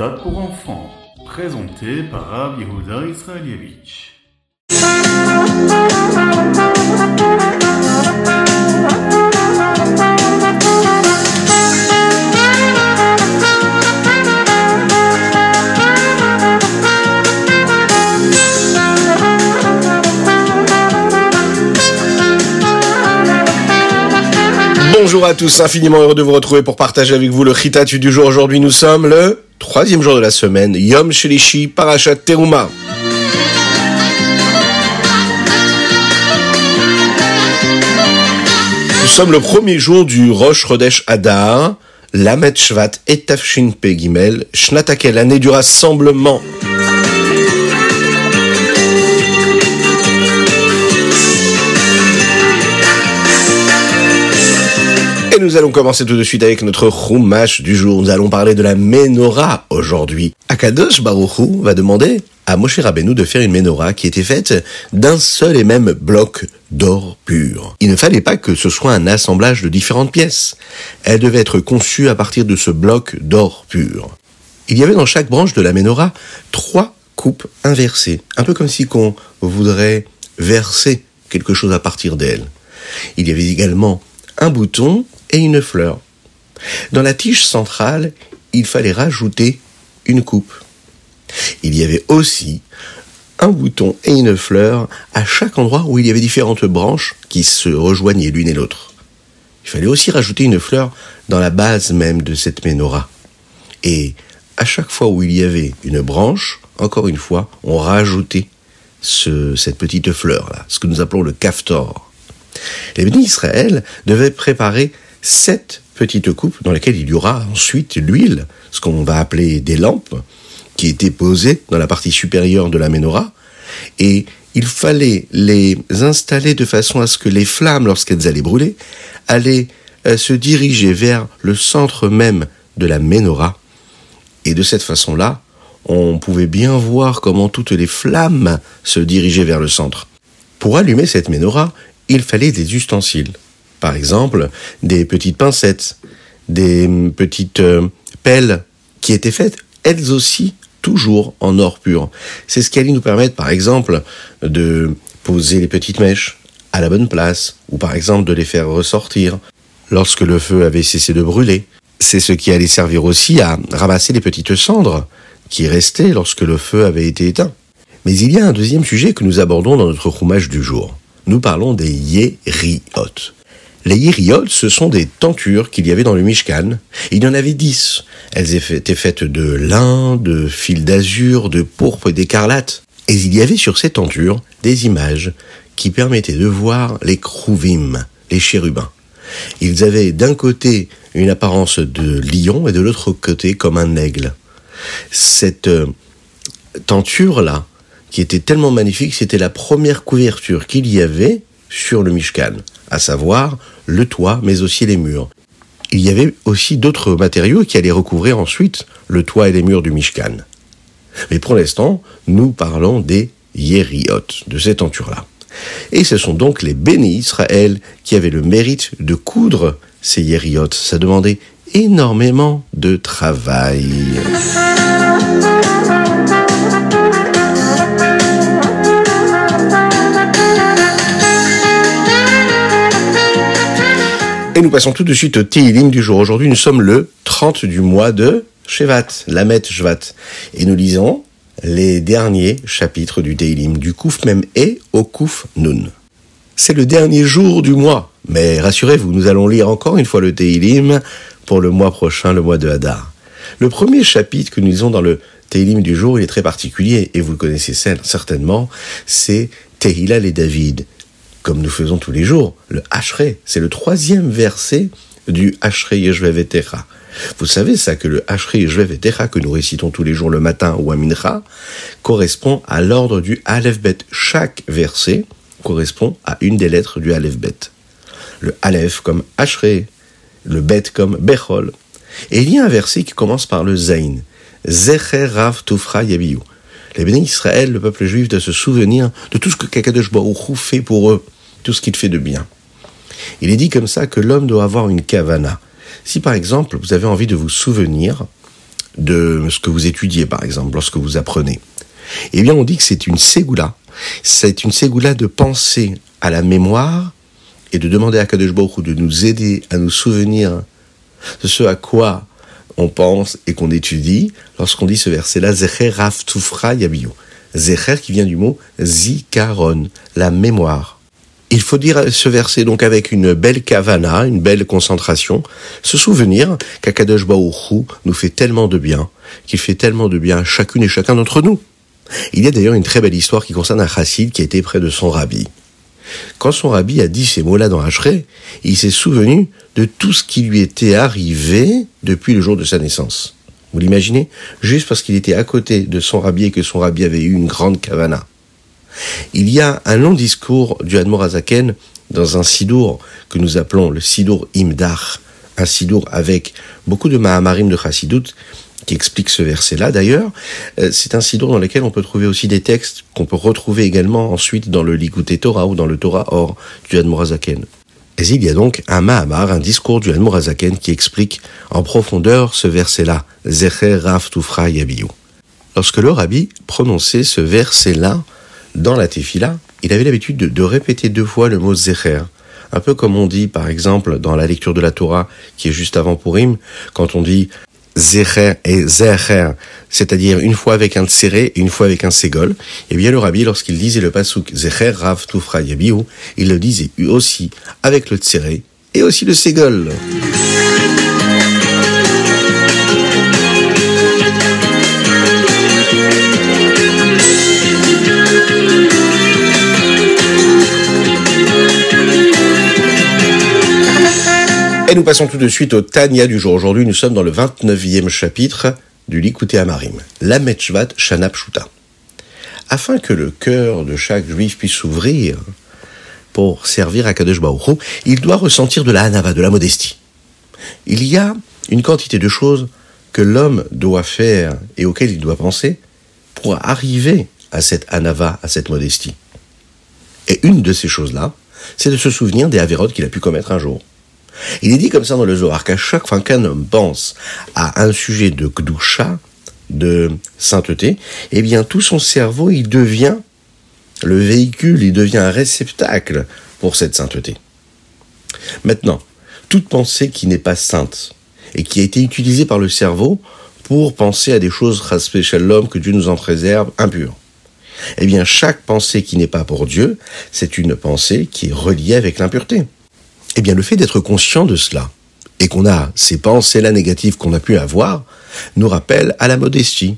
Ritat pour enfants, présenté par Rav Yehuda Israelievich. Bonjour à tous, infiniment heureux de vous retrouver pour partager avec vous le Chitatu du jour. Aujourd'hui, nous sommes le troisième jour de la semaine, Yom Shelishi Parashat Teruma. Nous sommes le premier jour du Rosh Chodesh Adar, Lamet Shvat et Tafshin Pegimel, Shnatakel, l'année du rassemblement. Et nous allons commencer tout de suite avec notre Chumash du jour. Nous allons parler de la Menorah aujourd'hui. Akadosh Baruchou va demander à Moshe Rabbeinu de faire une Menorah qui était faite d'un seul et même bloc d'or pur. Il ne fallait pas que ce soit un assemblage de différentes pièces. Elle devait être conçue à partir de ce bloc d'or pur. Il y avait dans chaque branche de la Menorah trois coupes inversées, un peu comme si qu'on voudrait verser quelque chose à partir d'elle. Il y avait également un bouton et une fleur. Dans la tige centrale, il fallait rajouter une coupe. Il y avait aussi un bouton et une fleur à chaque endroit où il y avait différentes branches qui se rejoignaient l'une et l'autre. Il fallait aussi rajouter une fleur dans la base même de cette menorah. Et à chaque fois où il y avait une branche, encore une fois, on rajoutait ce, cette petite fleur-là, ce que nous appelons le kaftor. Les bénis Israël devaient préparer sept petites coupes dans lesquelles il y aura ensuite l'huile, ce qu'on va appeler des lampes, qui étaient posées dans la partie supérieure de la menorah, et il fallait les installer de façon à ce que les flammes, lorsqu'elles allaient brûler, allaient euh, se diriger vers le centre même de la menorah. Et de cette façon-là, on pouvait bien voir comment toutes les flammes se dirigeaient vers le centre. Pour allumer cette menorah, il fallait des ustensiles. Par exemple, des petites pincettes, des petites euh, pelles qui étaient faites, elles aussi, toujours en or pur. C'est ce qui allait nous permettre, par exemple, de poser les petites mèches à la bonne place, ou par exemple de les faire ressortir lorsque le feu avait cessé de brûler. C'est ce qui allait servir aussi à ramasser les petites cendres qui restaient lorsque le feu avait été éteint. Mais il y a un deuxième sujet que nous abordons dans notre roumage du jour. Nous parlons des yériot. Les yériot, ce sont des tentures qu'il y avait dans le Mishkan. Il y en avait dix. Elles étaient faites de lin, de fil d'azur, de pourpre et d'écarlate. Et il y avait sur ces tentures des images qui permettaient de voir les krouvim, les chérubins. Ils avaient d'un côté une apparence de lion et de l'autre côté comme un aigle. Cette euh, tenture-là, qui était tellement magnifique, c'était la première couverture qu'il y avait sur le Mishkan, à savoir le toit, mais aussi les murs. Il y avait aussi d'autres matériaux qui allaient recouvrir ensuite le toit et les murs du Mishkan. Mais pour l'instant, nous parlons des Yériot, de cette tenture-là. Et ce sont donc les bénis Israël qui avaient le mérite de coudre ces Yériot. Ça demandait énormément de travail. Et nous passons tout de suite au Teilim du jour. Aujourd'hui, nous sommes le 30 du mois de Shevat, Lamet Shvat. Et nous lisons les derniers chapitres du Teilim, du Kouf même et au Kouf Nun. C'est le dernier jour du mois. Mais rassurez-vous, nous allons lire encore une fois le Teilim pour le mois prochain, le mois de Hadar. Le premier chapitre que nous lisons dans le Teilim du jour, il est très particulier, et vous le connaissez certainement, c'est Tehillah et David comme nous faisons tous les jours, le Hachré. C'est le troisième verset du Hachré Yeshvevetera. Vous savez ça que le Hachré Yeshvevetera que nous récitons tous les jours le matin ou à correspond à l'ordre du Aleph Bet. Chaque verset correspond à une des lettres du Aleph Bet. Le Aleph comme Hachré, le Bet comme Bechol. Et il y a un verset qui commence par le Zain. Zecher Rav Tufra Yabiyu. Les bénis Israël, le peuple juif, de se souvenir de tout ce que Kakadosh Baruch fait pour eux tout ce qu'il fait de bien. Il est dit comme ça que l'homme doit avoir une kavana. Si par exemple vous avez envie de vous souvenir de ce que vous étudiez, par exemple, lorsque vous apprenez. Eh bien, on dit que c'est une ségoula. C'est une ségoula de penser à la mémoire et de demander à Kadosh Baruch de nous aider à nous souvenir de ce à quoi on pense et qu'on étudie lorsqu'on dit ce verset-là, Zecher Raf Tufra Yabiyu. Zecher qui vient du mot Zikaron, la mémoire. Il faut dire ce verset donc avec une belle kavana, une belle concentration, se souvenir qu'Akadosh nous fait tellement de bien, qu'il fait tellement de bien à chacune et chacun d'entre nous. Il y a d'ailleurs une très belle histoire qui concerne un chassid qui était près de son rabbi. Quand son rabbi a dit ces mots-là dans Hachré, il s'est souvenu de tout ce qui lui était arrivé depuis le jour de sa naissance. Vous l'imaginez? Juste parce qu'il était à côté de son rabbi et que son rabbi avait eu une grande kavana. Il y a un long discours du Azaken dans un sidour que nous appelons le sidour Imdar, un sidour avec beaucoup de mahamarim de chassidut qui explique ce verset-là d'ailleurs. Euh, c'est un sidour dans lequel on peut trouver aussi des textes qu'on peut retrouver également ensuite dans le Likuté Torah ou dans le Torah Or du Admorazaken. Et il y a donc un Mahamar, un discours du Admorazaken qui explique en profondeur ce verset-là, Zecher Raf Tufra Yabiyu. Lorsque le rabbi prononçait ce verset-là dans la Tefila, il avait l'habitude de, répéter deux fois le mot Zecher. Un peu comme on dit, par exemple, dans la lecture de la Torah, qui est juste avant Purim, quand on dit Zecher et Zecher, c'est-à-dire une fois avec un tséré et une fois avec un ségol, eh bien le rabbi, lorsqu'il disait le pasuk Zecher Rav Tufra Yabihu, il le disait aussi avec le tséré et aussi le ségol. Nous passons tout de suite au Tania du jour. Aujourd'hui, nous sommes dans le 29e chapitre du Likuté Amarim, la Metchvat Shanap Shuta. Afin que le cœur de chaque juif puisse s'ouvrir pour servir à Kadosh Baruch il doit ressentir de la hanava, de la modestie. Il y a une quantité de choses que l'homme doit faire et auxquelles il doit penser pour arriver à cette hanava, à cette modestie. Et une de ces choses-là, c'est de se souvenir des avérotes qu'il a pu commettre un jour. Il est dit comme ça dans le Zohar qu'à chaque fois qu'un homme pense à un sujet de Gdusha, de sainteté, eh bien tout son cerveau, il devient le véhicule, il devient un réceptacle pour cette sainteté. Maintenant, toute pensée qui n'est pas sainte et qui a été utilisée par le cerveau pour penser à des choses l'homme que Dieu nous en préserve impures. Eh bien, chaque pensée qui n'est pas pour Dieu, c'est une pensée qui est reliée avec l'impureté. Eh bien, le fait d'être conscient de cela, et qu'on a ces pensées-là négatives qu'on a pu avoir, nous rappelle à la modestie.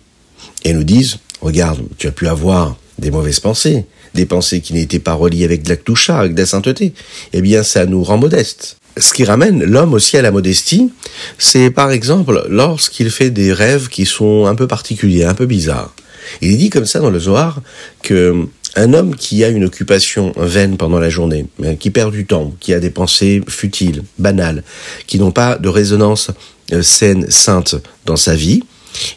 Et nous disent, regarde, tu as pu avoir des mauvaises pensées, des pensées qui n'étaient pas reliées avec de la toucha, avec de la sainteté. Eh bien, ça nous rend modestes. Ce qui ramène l'homme aussi à la modestie, c'est par exemple lorsqu'il fait des rêves qui sont un peu particuliers, un peu bizarres. Il est dit comme ça dans le Zohar que un homme qui a une occupation vaine pendant la journée, qui perd du temps, qui a des pensées futiles, banales, qui n'ont pas de résonance euh, saine, sainte dans sa vie,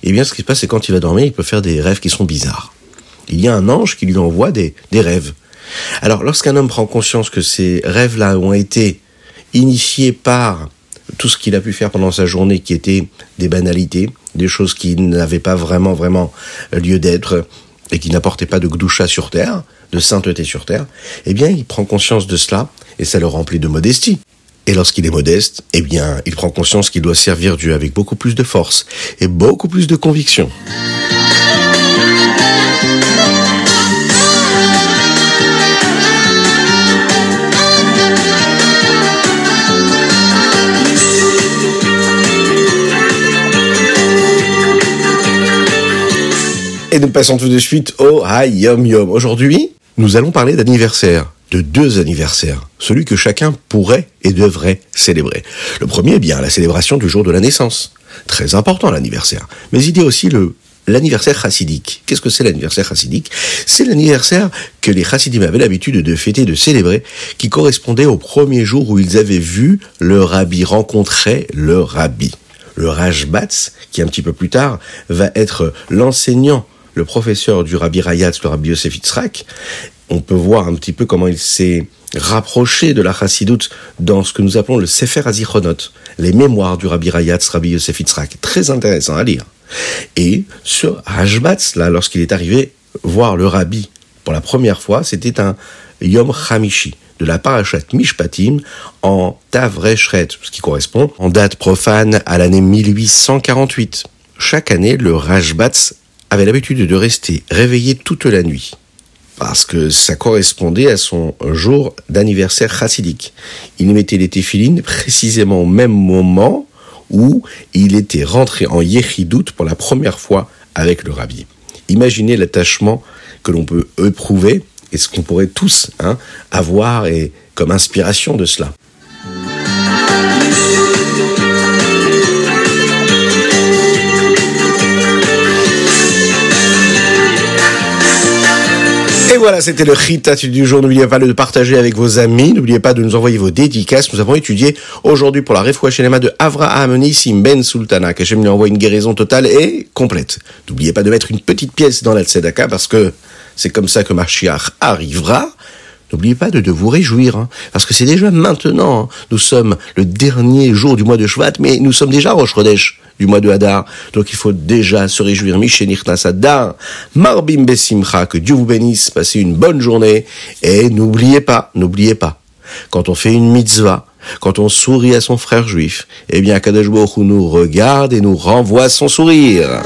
eh bien ce qui se passe c'est quand il va dormir, il peut faire des rêves qui sont bizarres. Il y a un ange qui lui envoie des, des rêves. Alors lorsqu'un homme prend conscience que ces rêves-là ont été initiés par tout ce qu'il a pu faire pendant sa journée qui étaient des banalités, des choses qui n'avaient pas vraiment, vraiment lieu d'être, et qui n'apportait pas de gdoucha sur terre, de sainteté sur terre, eh bien, il prend conscience de cela et ça le remplit de modestie. Et lorsqu'il est modeste, eh bien, il prend conscience qu'il doit servir Dieu avec beaucoup plus de force et beaucoup plus de conviction. Passons tout de suite au Hayom Yom. Aujourd'hui, nous allons parler d'anniversaire, de deux anniversaires, celui que chacun pourrait et devrait célébrer. Le premier, est bien, la célébration du jour de la naissance. Très important l'anniversaire. Mais il y a aussi le l'anniversaire chassidique. Qu'est-ce que c'est l'anniversaire chassidique? C'est l'anniversaire que les chassidim avaient l'habitude de fêter, de célébrer, qui correspondait au premier jour où ils avaient vu le rabbi, rencontrer le rabbi. Le Rajbatz, qui un petit peu plus tard va être l'enseignant le professeur du Rabbi Rayatz, le Rabbi Yosef Yitzhak, on peut voir un petit peu comment il s'est rapproché de la chassidoute dans ce que nous appelons le Sefer Azichonot, les mémoires du Rabbi Rayatz, Rabbi Yosef Yitzhak. Très intéressant à lire. Et ce Hashbatz, là, lorsqu'il est arrivé voir le rabbi pour la première fois, c'était un Yom Hamishi de la parachat Mishpatim en Tavreshret, ce qui correspond en date profane à l'année 1848. Chaque année, le Rajbatz avait l'habitude de rester réveillé toute la nuit parce que ça correspondait à son jour d'anniversaire chassidique. Il mettait les téphilines précisément au même moment où il était rentré en Yechidout pour la première fois avec le rabbi. Imaginez l'attachement que l'on peut éprouver et ce qu'on pourrait tous hein, avoir et comme inspiration de cela. Voilà, c'était le Ritat du jour. N'oubliez pas de le partager avec vos amis. N'oubliez pas de nous envoyer vos dédicaces. Nous avons étudié aujourd'hui pour la Refoua Shelema de Avraham Nissim Ben Sultana. Qu'Hachem lui envoie une guérison totale et complète. N'oubliez pas de mettre une petite pièce dans la Tzedaka parce que c'est comme ça que Mashiach arrivera. N'oubliez pas de, de, vous réjouir, hein, parce que c'est déjà maintenant. Hein. Nous sommes le dernier jour du mois de Shvat, mais nous sommes déjà Rosh Chodesh du mois de Hadar. Donc il faut déjà se réjouir. Hadar, Marbim Besimcha, que Dieu vous bénisse, passez une bonne journée. Et n'oubliez pas, n'oubliez pas, quand on fait une mitzvah, quand on sourit à son frère juif, eh bien Kadosh nous regarde et nous renvoie son sourire.